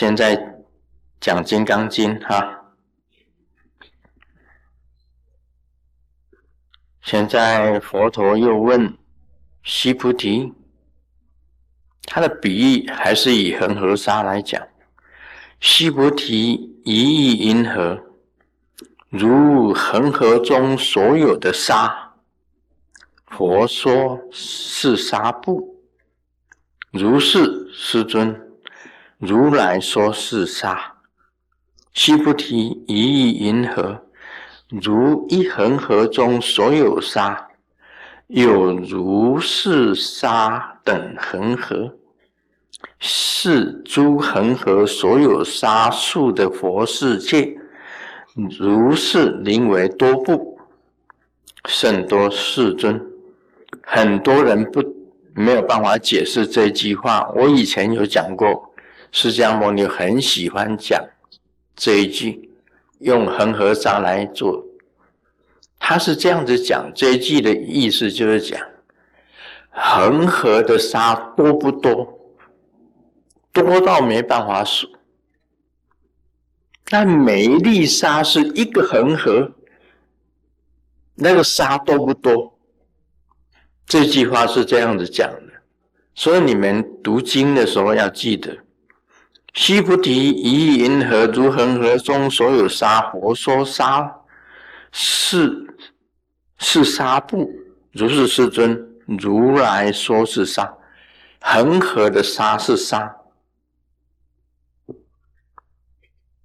现在讲《金刚经》哈。现在佛陀又问须菩提，他的比喻还是以恒河沙来讲。须菩提，一意银河，如恒河中所有的沙。佛说是沙布，如是，师尊。如来说是沙。须菩提，一意银河。如一恒河中所有沙，有如是沙等恒河，是诸恒河所有沙数的佛世界，如是名为多部，甚多世尊。很多人不没有办法解释这句话。我以前有讲过，释迦牟尼很喜欢讲这一句。用恒河沙来做，他是这样子讲这一句的意思，就是讲恒河的沙多不多？多到没办法数。但每一粒沙是一个恒河，那个沙多不多？这句话是这样子讲的，所以你们读经的时候要记得。须菩提，一银河如恒河中所有沙。佛说沙是是沙布，如是世尊。如来说是沙，恒河的沙是沙。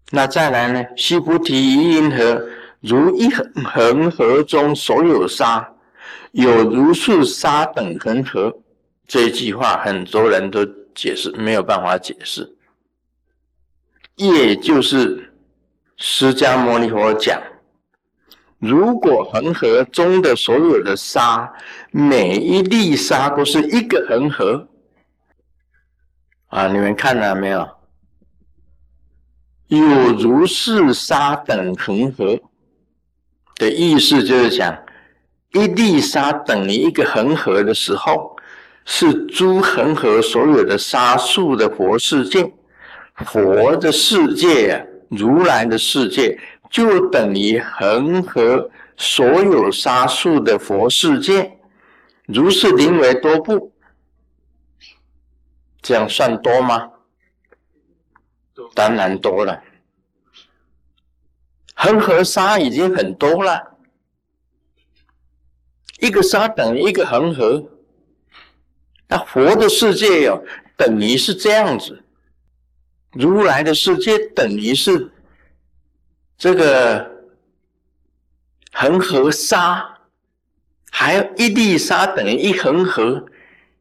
那再来呢？须菩提，一银河如一恒恒河中所有沙，有如数沙等恒河。这句话很多人都解释没有办法解释。也就是释迦牟尼佛讲，如果恒河中的所有的沙，每一粒沙都是一个恒河，啊，你们看到没有？有如是沙等恒河的意思，就是讲一粒沙等于一个恒河的时候，是诸恒河所有的沙数的佛世界。佛的世界，如来的世界，就等于恒河所有沙数的佛世界。如是名为多部，这样算多吗？当然多了。恒河沙已经很多了，一个沙等于一个恒河。那佛的世界哟，等于是这样子。如来的世界等于是这个恒河沙，还有一粒沙等于一恒河，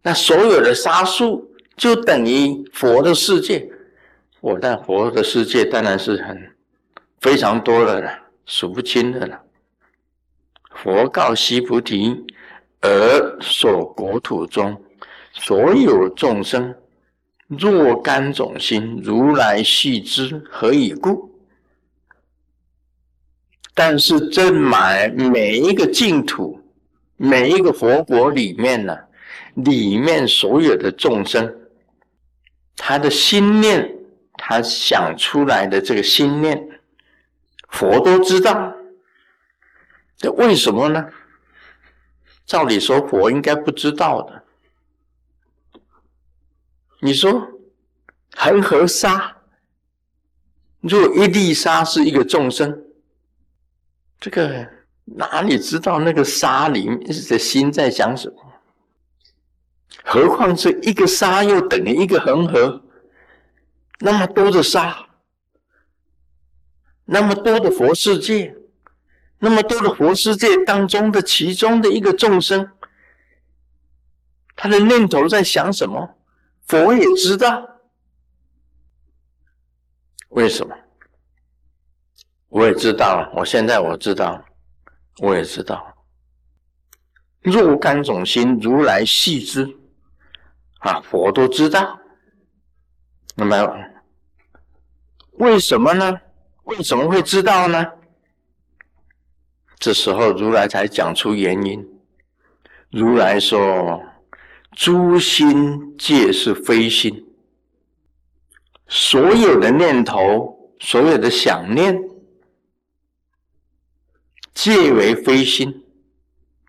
那所有的沙数就等于佛的世界。我但佛的世界当然是很非常多的了，数不清的了。佛告须菩提：而所国土中所有众生。若干种心，如来系之，何以故？但是这满每一个净土，每一个佛国里面呢，里面所有的众生，他的心念，他想出来的这个心念，佛都知道。这为什么呢？照理说，佛应该不知道的。你说恒河沙，若一粒沙是一个众生，这个哪里知道那个沙里面的心在想什么？何况这一个沙又等于一个恒河，那么多的沙，那么多的佛世界，那么多的佛世界当中的其中的一个众生，他的念头在想什么？佛也知道，为什么？我也知道了。我现在我知道，我也知道。若干种心，如来系之，啊，佛都知道。那么，为什么呢？为什么会知道呢？这时候，如来才讲出原因。如来说。诸心皆是非心，所有的念头，所有的想念，皆为非心，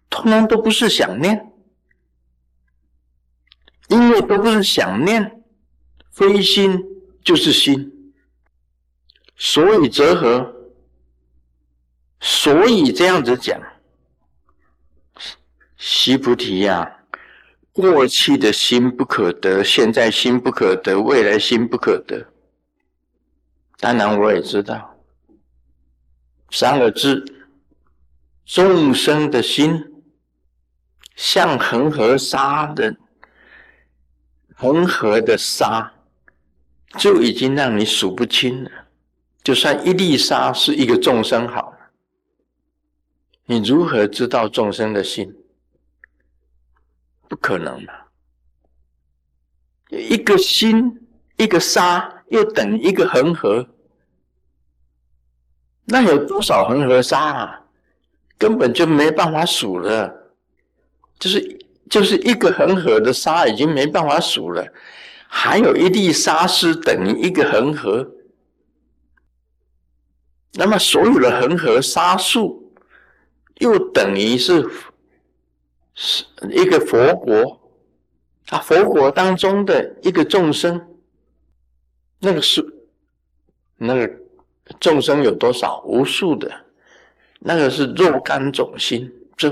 通通都不是想念，因为都不是想念，非心就是心，所以则合，所以这样子讲，西菩提呀。过去的心不可得，现在心不可得，未来心不可得。当然，我也知道三个字：众生的心像恒河沙的恒河的沙，就已经让你数不清了。就算一粒沙是一个众生好了，你如何知道众生的心？不可能的，一个心一个沙又等于一个恒河，那有多少恒河沙啊？根本就没办法数了，就是就是一个恒河的沙已经没办法数了，还有一粒沙是等于一个恒河，那么所有的恒河沙数又等于是。是一个佛国啊，佛国当中的一个众生，那个是那个众生有多少？无数的，那个是若干种心，这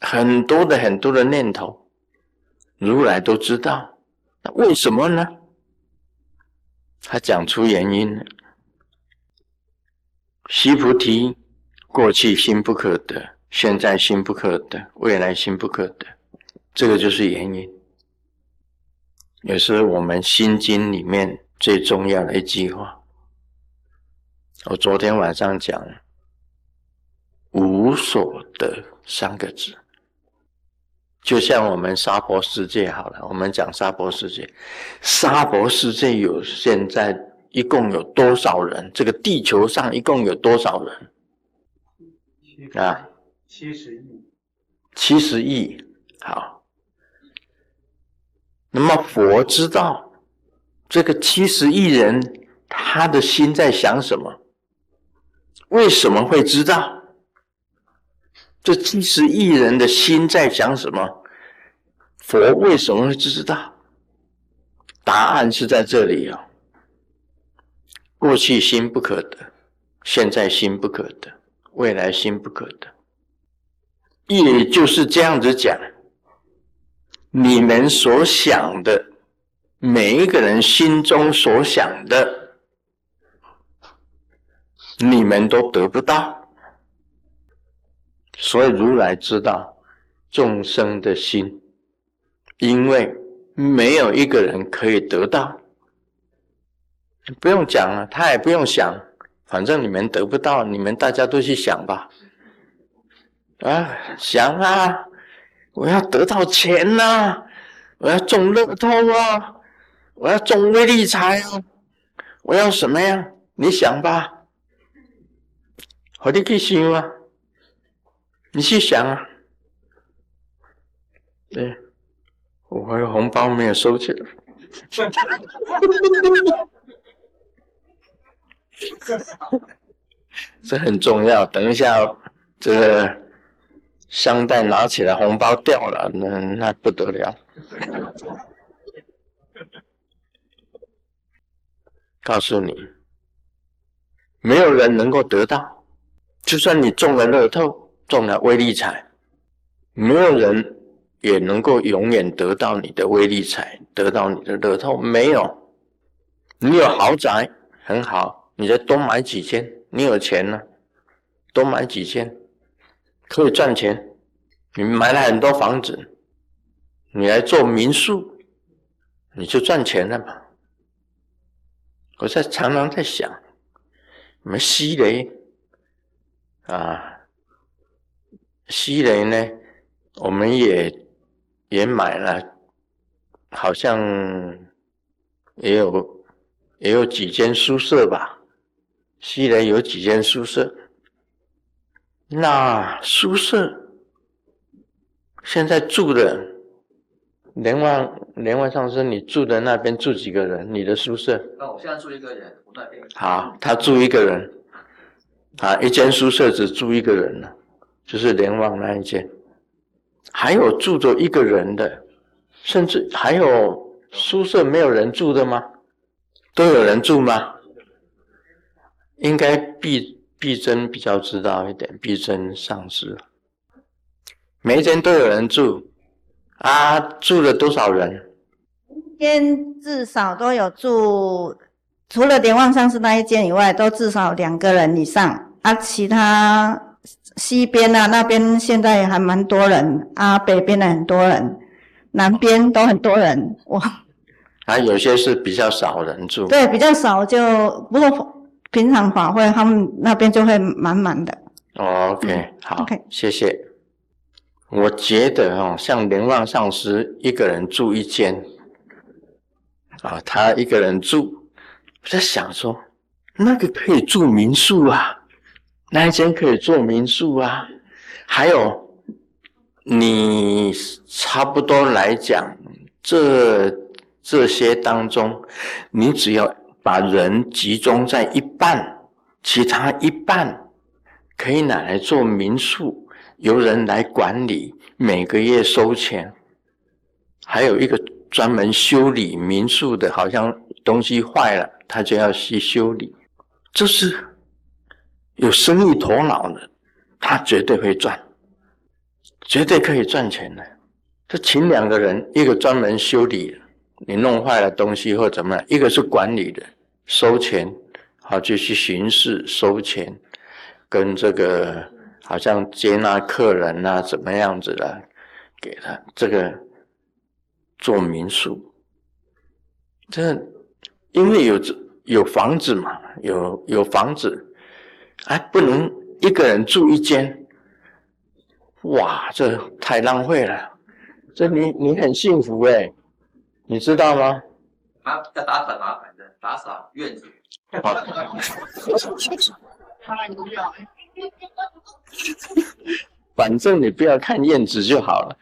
很多的很多的念头，如来都知道。那为什么呢？他讲出原因了。须菩提，过去心不可得。现在心不可得，未来心不可得，这个就是原因。也是我们心经里面最重要的一句话。我昨天晚上讲“无所得”三个字，就像我们沙婆世界好了，我们讲沙婆世界，沙婆世界有现在一共有多少人？这个地球上一共有多少人？啊？七十亿，七十亿，好。那么佛知道这个七十亿人他的心在想什么？为什么会知道这七十亿人的心在想什么？佛为什么会知道？答案是在这里啊。过去心不可得，现在心不可得，未来心不可得。也就是这样子讲，你们所想的，每一个人心中所想的，你们都得不到。所以如来知道众生的心，因为没有一个人可以得到。不用讲了，他也不用想，反正你们得不到，你们大家都去想吧。啊，想啊！我要得到钱呐！我要中乐透啊！我要中威力财啊！我要什么呀？你想吧，我你去想啊！你去想啊！对，我还有红包没有收起来，这很重要。等一下，这个。香袋拿起来，红包掉了，那那不得了。告诉你，没有人能够得到，就算你中了乐透，中了威力彩，没有人也能够永远得到你的威力彩，得到你的乐透。没有，你有豪宅很好，你再多买几间，你有钱呢，多买几间。可以赚钱，你买了很多房子，你来做民宿，你就赚钱了嘛。我在常常在想，我们西雷啊，西雷呢，我们也也买了，好像也有也有几间宿舍吧，西雷有几间宿舍。那宿舍现在住的，连万连万上师，你住的那边住几个人？你的宿舍？那我现在住一个人，我那边。好，他住一个人，啊，一间宿舍只住一个人了，就是连望那一间。还有住着一个人的，甚至还有宿舍没有人住的吗？都有人住吗？应该毕毕真比较知道一点，毕真上师，每一间都有人住，啊，住了多少人？一间至少都有住，除了点望上师那一间以外，都至少两个人以上。啊，其他西边啊那边现在还蛮多人，啊，北边的很多人，南边都很多人，哇。啊，有些是比较少人住，对，比较少就不过平常法会他们那边就会满满的。OK，好，谢谢。我觉得哦，像莲望上师一个人住一间，啊，他一个人住，我在想说，那个可以住民宿啊，那一间可以做民宿啊。还有，你差不多来讲这。这些当中，你只要把人集中在一半，其他一半可以拿来做民宿，由人来管理，每个月收钱。还有一个专门修理民宿的，好像东西坏了，他就要去修理。这是有生意头脑的，他绝对会赚，绝对可以赚钱的。他请两个人，一个专门修理。你弄坏了东西或怎么样？一个是管理的，收钱，好就去巡视收钱，跟这个好像接纳客人啊，怎么样子的，给他这个做民宿。这因为有有房子嘛，有有房子，哎，不能一个人住一间，哇，这太浪费了。这你你很幸福哎。你知道吗？啊，要打扫麻烦的，打扫院子。反正你不要看院子就好了。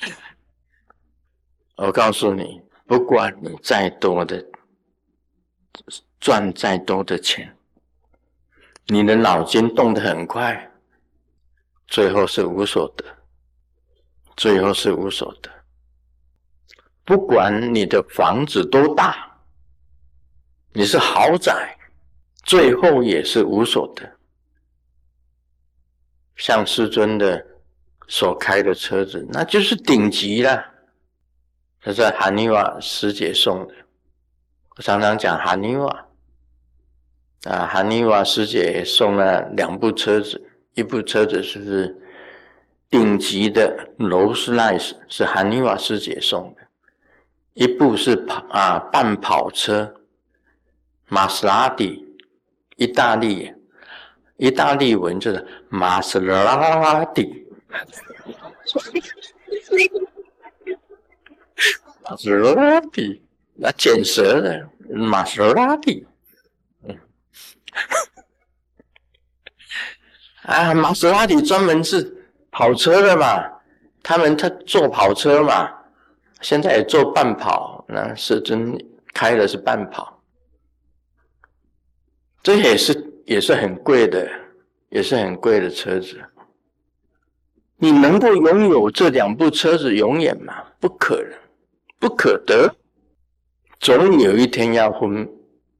我告诉你，不管你再多的赚再多的钱，你的脑筋动得很快，最后是无所得，最后是无所得。不管你的房子多大，你是豪宅，最后也是无所得。像师尊的所开的车子，那就是顶级了。这是韩尼瓦师姐送的。我常常讲韩尼瓦，啊，韩尼瓦师姐送了两部车子，一部车子是顶级的劳斯莱斯，是韩尼瓦师姐送的。一部是跑啊，半跑车，玛莎拉蒂，意大利，意大利文就是玛莎拉蒂，玛莎拉蒂，那捡舌的玛莎拉蒂，嗯，啊，玛莎拉蒂专门是跑车的嘛，他们他做跑车嘛。现在也做半跑，那是真开的是半跑，这也是也是很贵的，也是很贵的车子。你能够拥有这两部车子永远吗？不可能，不可得。总有一天要分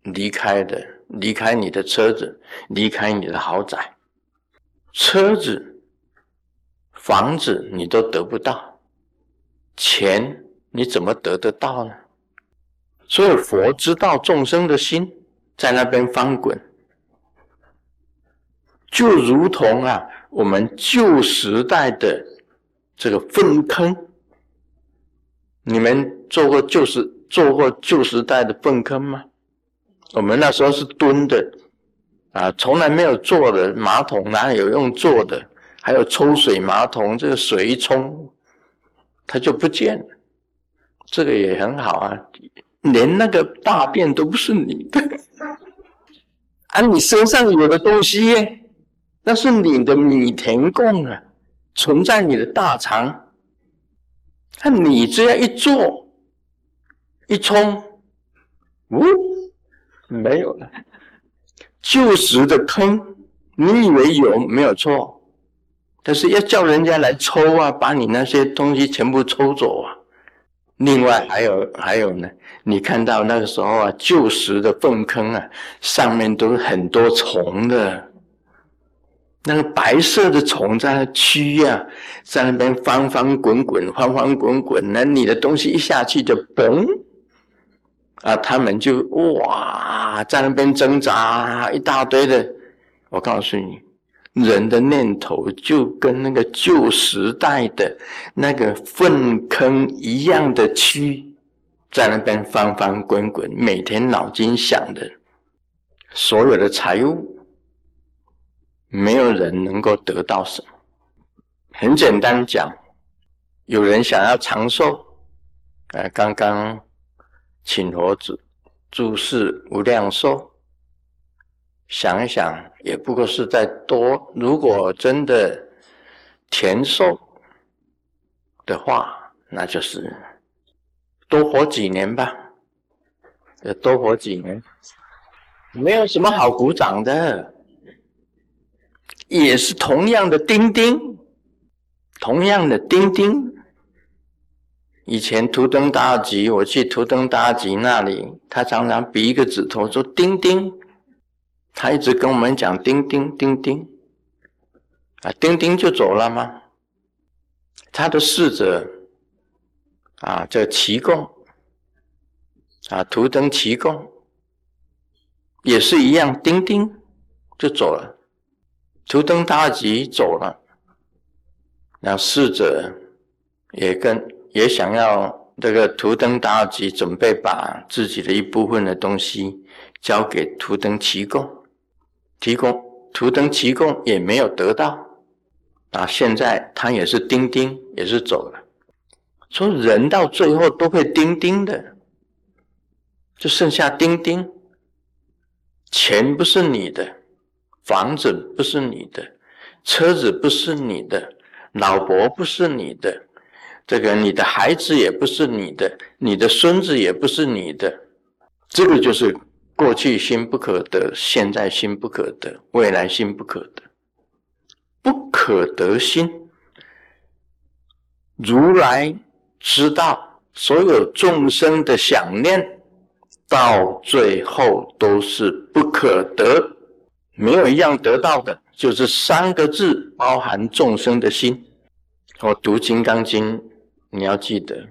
离开的，离开你的车子，离开你的豪宅，车子、房子你都得不到，钱。你怎么得得到呢？所以佛知道众生的心在那边翻滚，就如同啊，我们旧时代的这个粪坑。你们做过旧时做过旧时代的粪坑吗？我们那时候是蹲的啊，从来没有坐的马桶，哪有用坐的？还有抽水马桶，这个水一冲，它就不见了。这个也很好啊，连那个大便都不是你的，啊，你身上有的东西，那是你的米田共啊，存在你的大肠，那你这样一做，一冲，呜，没有了。旧时的坑，你以为有没有错？但是要叫人家来抽啊，把你那些东西全部抽走啊。另外还有还有呢，你看到那个时候啊，旧时的粪坑啊，上面都是很多虫的。那个白色的虫在那蛆啊，在那边翻翻滚滚，翻翻滚滚。那你的东西一下去就嘣，啊，他们就哇，在那边挣扎一大堆的。我告诉你，人的念头就跟那个旧时代的那个粪坑一样的蛆，在那边翻翻滚滚，每天脑筋想的，所有的财物。没有人能够得到什么。很简单讲，有人想要长寿，呃，刚刚请佛子注释无量寿，想一想，也不过是在多。如果真的甜寿的话，那就是多活几年吧，多活几年，没有什么好鼓掌的。也是同样的钉钉，同样的钉钉。以前图登大吉，我去图登大吉那里，他常常比一个指头说“钉钉”，他一直跟我们讲“丁丁丁丁”，啊，钉钉就走了吗？他的侍者啊，这奇供啊，图登奇供也是一样，丁丁就走了。图登大吉走了，那侍者也跟也想要这个图登大吉准备把自己的一部分的东西交给图登奇供，提供图腾，提供也没有得到，啊，现在他也是钉钉，也是走了。说人到最后都会钉钉的，就剩下钉钉，钱不是你的。房子不是你的，车子不是你的，老婆不是你的，这个你的孩子也不是你的，你的孙子也不是你的，这个就是过去心不可得，现在心不可得，未来心不可得，不可得心。如来知道所有众生的想念，到最后都是不可得。没有一样得到的，就是三个字包含众生的心。我读《金刚经》，你要记得，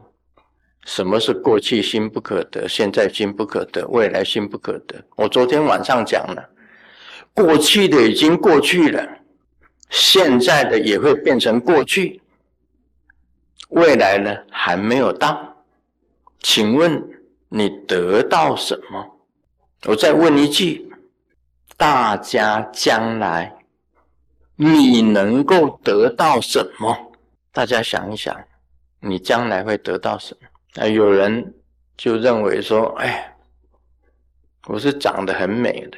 什么是过去心不可得，现在心不可得，未来心不可得。我昨天晚上讲了，过去的已经过去了，现在的也会变成过去，未来呢还没有到。请问你得到什么？我再问一句。大家将来，你能够得到什么？大家想一想，你将来会得到什么？啊，有人就认为说：“哎，我是长得很美的，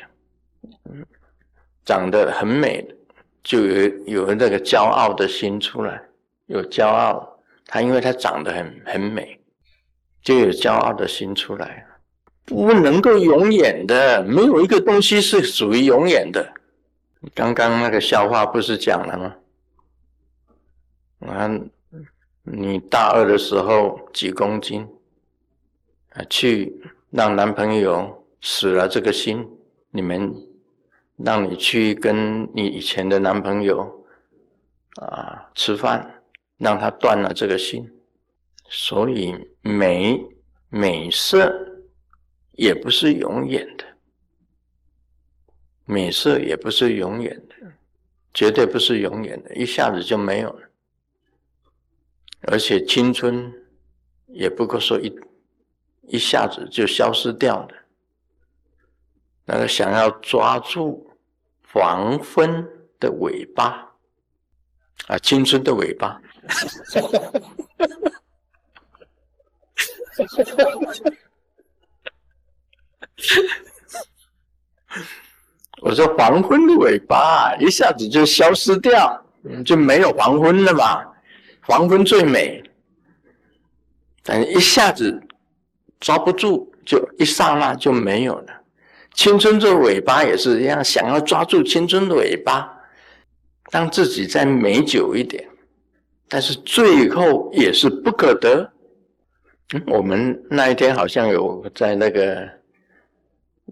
长得很美的，就有有那个骄傲的心出来，有骄傲。他因为他长得很很美，就有骄傲的心出来。”不能够永远的，没有一个东西是属于永远的。刚刚那个笑话不是讲了吗？啊，你大二的时候几公斤啊？去让男朋友死了这个心，你们让你去跟你以前的男朋友啊吃饭，让他断了这个心。所以美美色。也不是永远的，美色也不是永远的，绝对不是永远的，一下子就没有了。而且青春也不过说一一下子就消失掉的。那个想要抓住黄昏的尾巴啊，青春的尾巴。我说黄昏的尾巴一下子就消失掉，就没有黄昏了嘛？黄昏最美，但一下子抓不住，就一刹那就没有了。青春的尾巴也是一样，想要抓住青春的尾巴，让自己再美久一点，但是最后也是不可得。嗯，我们那一天好像有在那个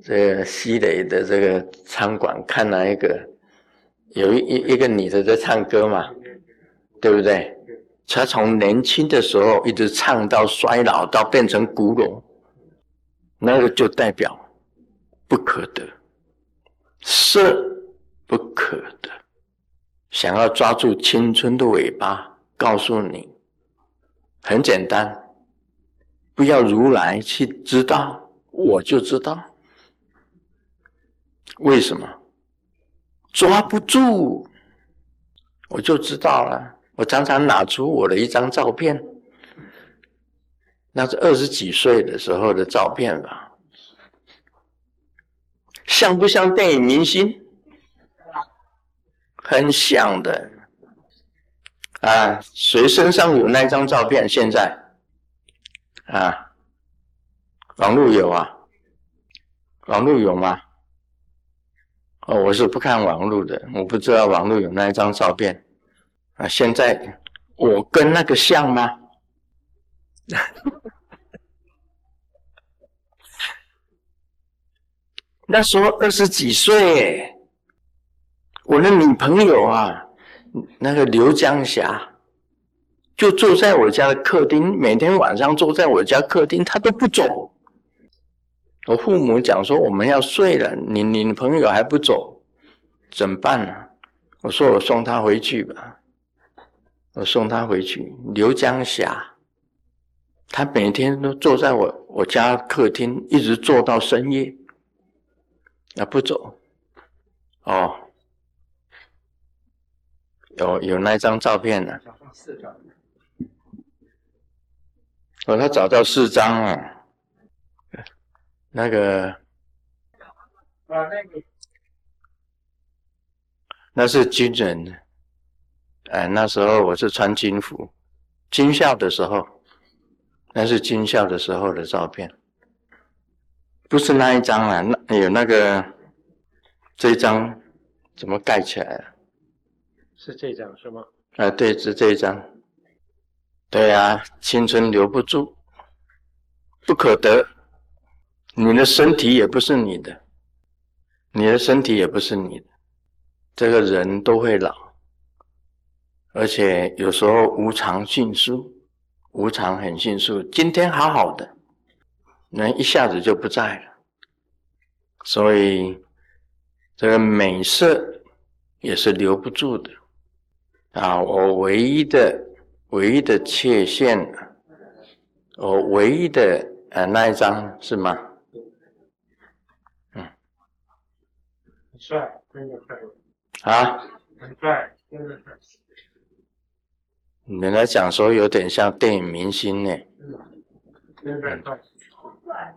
这个西雷的这个餐馆看了一个，有一一一个女的在唱歌嘛，对不对？他从年轻的时候一直唱到衰老，到变成古董，那个就代表不可得，是不可得。想要抓住青春的尾巴，告诉你，很简单。不要如来去知道，我就知道。为什么抓不住？我就知道了。我常常拿出我的一张照片，那是二十几岁的时候的照片吧，像不像电影明星？很像的。啊，谁身上有那张照片？现在？啊，网络有啊，网络有吗？哦，我是不看网络的，我不知道网络有那一张照片。啊，现在我跟那个像吗？那时候二十几岁，我的女朋友啊，那个刘江霞。就坐在我家的客厅，每天晚上坐在我家客厅，她都不走。我父母讲说我们要睡了，你你女朋友还不走，怎么办呢？我说我送她回去吧，我送他回去。刘江霞，他每天都坐在我我家客厅，一直坐到深夜，啊不走。哦，有有那张照片呢。哦，他找到四张啊，那个，啊，那个，那是军人，哎，那时候我是穿军服，军校的时候，那是军校的时候的照片，不是那一张啊，那有那个，这一张怎么盖起来了？是这张是吗？啊，对，是这一张。对呀，青春留不住，不可得。你的身体也不是你的，你的身体也不是你的。这个人都会老，而且有时候无常迅速，无常很迅速。今天好好的，人一下子就不在了。所以，这个美色也是留不住的。啊，我唯一的。唯一的缺陷，我，唯一的呃那一张是吗？嗯，很帅，真的帅。啊？很帅，真的帅。人家讲说有点像电影明星呢。真帅。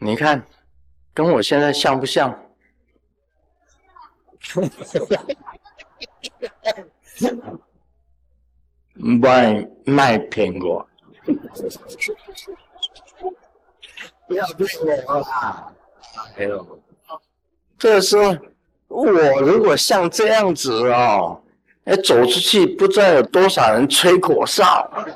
你看，跟我现在像不像？卖卖苹果，不要对我啦！哎呦，这是我如果像这样子哦，哎，走出去不知道有多少人吹口哨。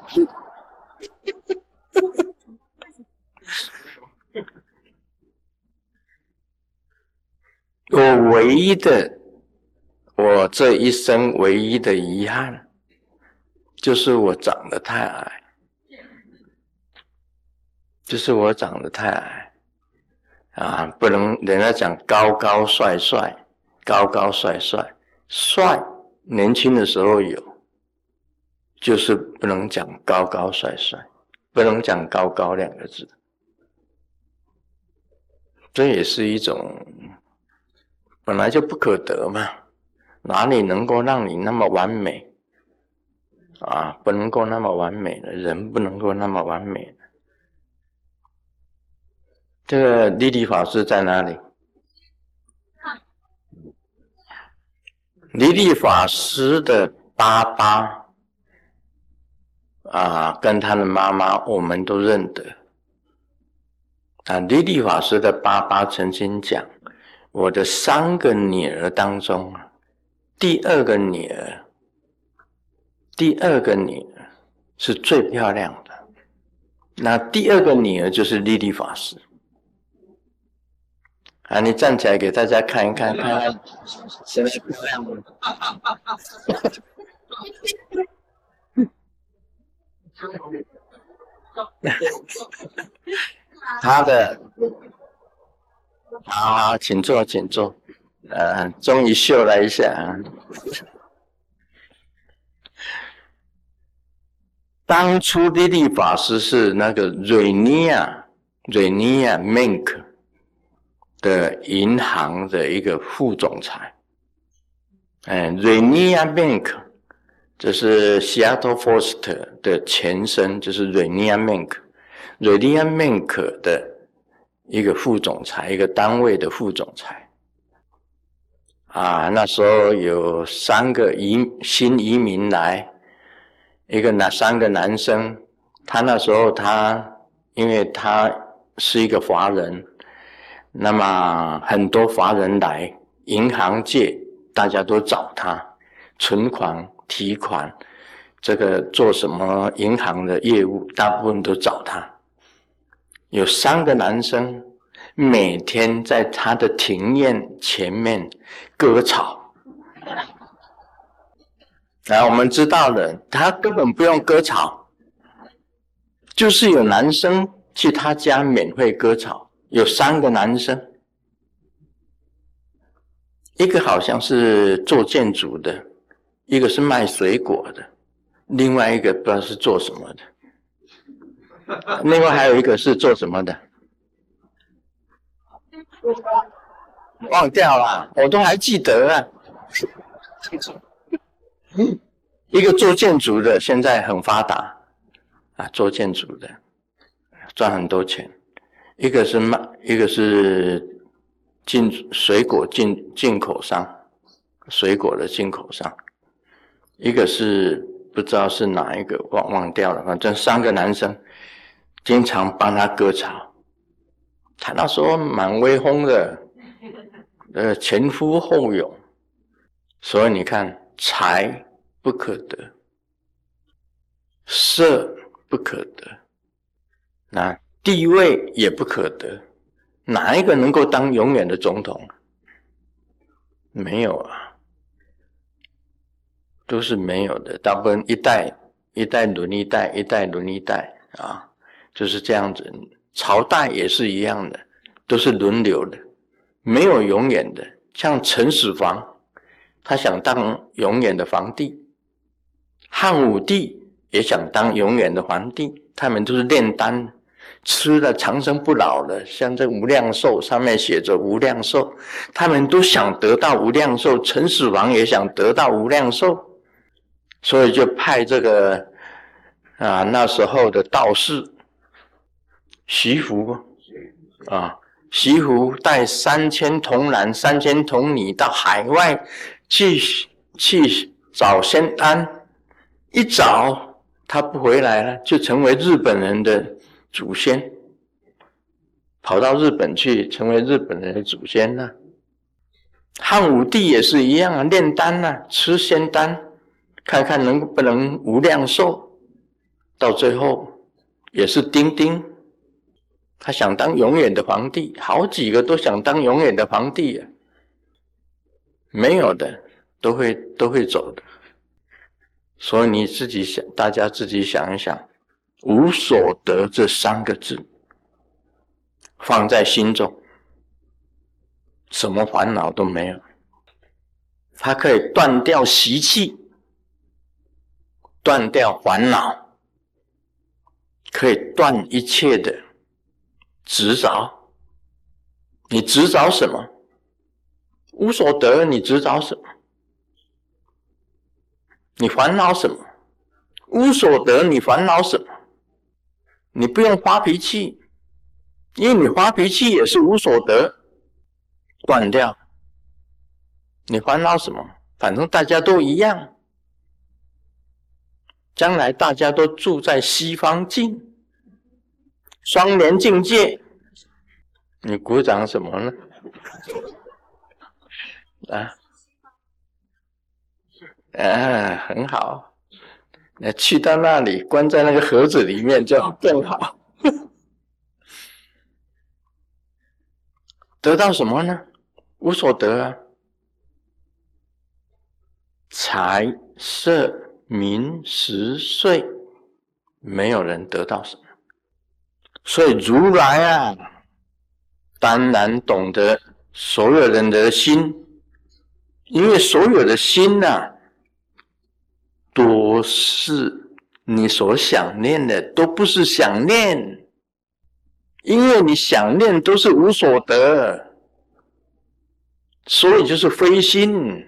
我唯一的，我这一生唯一的遗憾。就是我长得太矮，就是我长得太矮啊！不能人家讲高高帅帅，高高帅帅，帅年轻的时候有，就是不能讲高高帅帅，不能讲高高两个字，这也是一种本来就不可得嘛，哪里能够让你那么完美？啊，不能够那么完美的人，不能够那么完美的。这个莉莉法师在哪里？莉莉法师的爸爸啊，跟他的妈妈我们都认得。啊，利利法师的爸爸曾经讲，我的三个女儿当中，第二个女儿，第二个女儿是最漂亮的。那第二个女儿就是莉莉法师。啊，你站起来给大家看一看，看看谁漂亮吗？他的，好，好请坐，请坐。呃，终于秀了一下。当初的利法师是那个瑞尼亚，瑞尼亚 Mink 的银行的一个副总裁。哎，瑞尼亚 Mink 这是 Seattle Foster 的前身，就是瑞尼亚 Mink。瑞利安曼可的一个副总裁，一个单位的副总裁啊，那时候有三个移新移民来，一个男三个男生，他那时候他因为他是一个华人，那么很多华人来银行界，大家都找他存款、提款，这个做什么银行的业务，大部分都找他。有三个男生每天在他的庭院前面割草，来，我们知道了，他根本不用割草，就是有男生去他家免费割草。有三个男生，一个好像是做建筑的，一个是卖水果的，另外一个不知道是做什么的。另外还有一个是做什么的？忘掉了，我都还记得啊。一个做建筑的，现在很发达啊，做建筑的赚很多钱。一个是卖，一个是进水果进进口商，水果的进口商。一个是不知道是哪一个，忘忘掉了。反正三个男生。经常帮他割草，他那时候蛮威风的，呃，前呼后拥，所以你看，财不可得，色不可得，那地位也不可得，哪一个能够当永远的总统？没有啊，都是没有的，大部分一代一代轮一代，一代轮一代啊。就是这样子，朝代也是一样的，都是轮流的，没有永远的。像陈始皇，他想当永远的皇帝；汉武帝也想当永远的皇帝。他们都是炼丹，吃了长生不老的，像这无量寿上面写着无量寿，他们都想得到无量寿。陈始皇也想得到无量寿，所以就派这个啊那时候的道士。徐福啊，徐福带三千童男、三千童女到海外去去找仙丹，一找他不回来了，就成为日本人的祖先，跑到日本去成为日本人的祖先呢。汉武帝也是一样啊，炼丹啊，吃仙丹，看看能不能无量寿，到最后也是丁丁。他想当永远的皇帝，好几个都想当永远的皇帝啊，没有的都会都会走的，所以你自己想，大家自己想一想，“无所得”这三个字放在心中，什么烦恼都没有，它可以断掉习气，断掉烦恼，可以断一切的。执着，你执着什么？无所得，你执着什么？你烦恼什么？无所得，你烦恼什？你不用发脾气，因为你发脾气也是无所得，断掉。你烦恼什么？反正大家都一样，将来大家都住在西方境，双莲境界。你鼓掌什么呢？啊，啊，很好。那去到那里，关在那个盒子里面就更好。得到什么呢？无所得啊！财色名食睡，没有人得到什么。所以如来啊，当然懂得所有人的心，因为所有的心呐，都是你所想念的，都不是想念。因为你想念都是无所得，所以就是非心。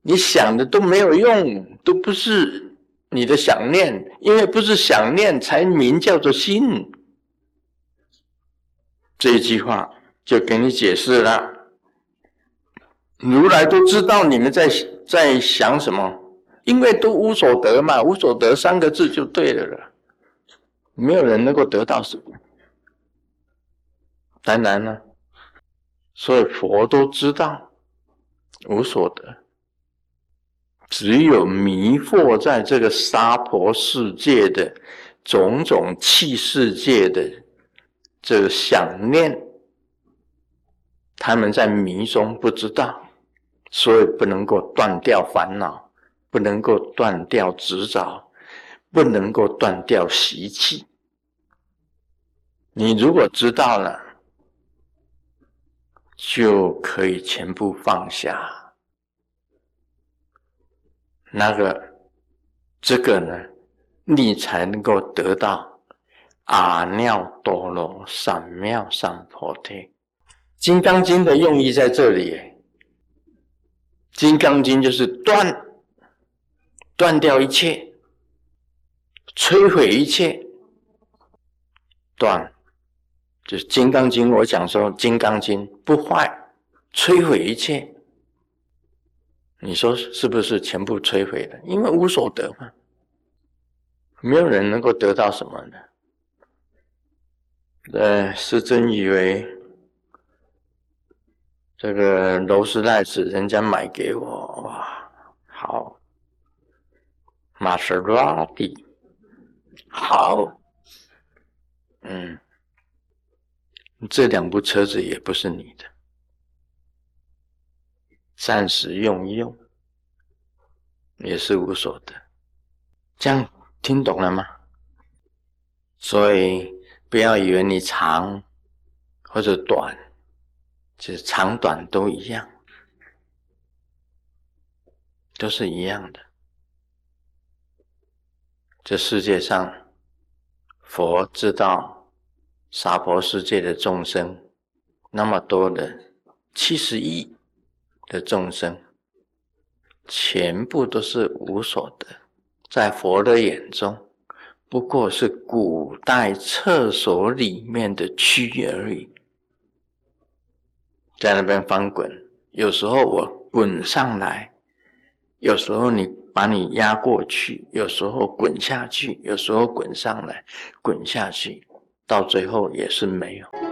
你想的都没有用，都不是你的想念，因为不是想念才名叫做心。这一句话就给你解释了。如来都知道你们在在想什么，因为都无所得嘛，无所得三个字就对了了。没有人能够得到什么。当然了，所以佛都知道无所得，只有迷惑在这个娑婆世界的种种气世界的这个想念，他们在迷中不知道，所以不能够断掉烦恼，不能够断掉执着，不能够断掉习气。你如果知道了。就可以全部放下。那个，这个呢，你才能够得到阿耨多罗三藐三菩提。《金刚经》的用意在这里，《金刚经》就是断，断掉一切，摧毁一切，断。就是《金刚经》，我讲说《金刚经》不坏，摧毁一切。你说是不是全部摧毁了？因为无所得嘛，没有人能够得到什么的。呃，师尊以为这个楼斯莱斯人家买给我，玛莎拉蒂，好，嗯。这两部车子也不是你的，暂时用一用，也是无所得。这样听懂了吗？所以不要以为你长或者短，其实长短都一样，都是一样的。这世界上，佛知道。娑婆世界的众生，那么多的七十亿的众生，全部都是无所得，在佛的眼中，不过是古代厕所里面的蛆而已，在那边翻滚。有时候我滚上来，有时候你把你压过去，有时候滚下去，有时候滚上来，滚下去。到最后也是没有。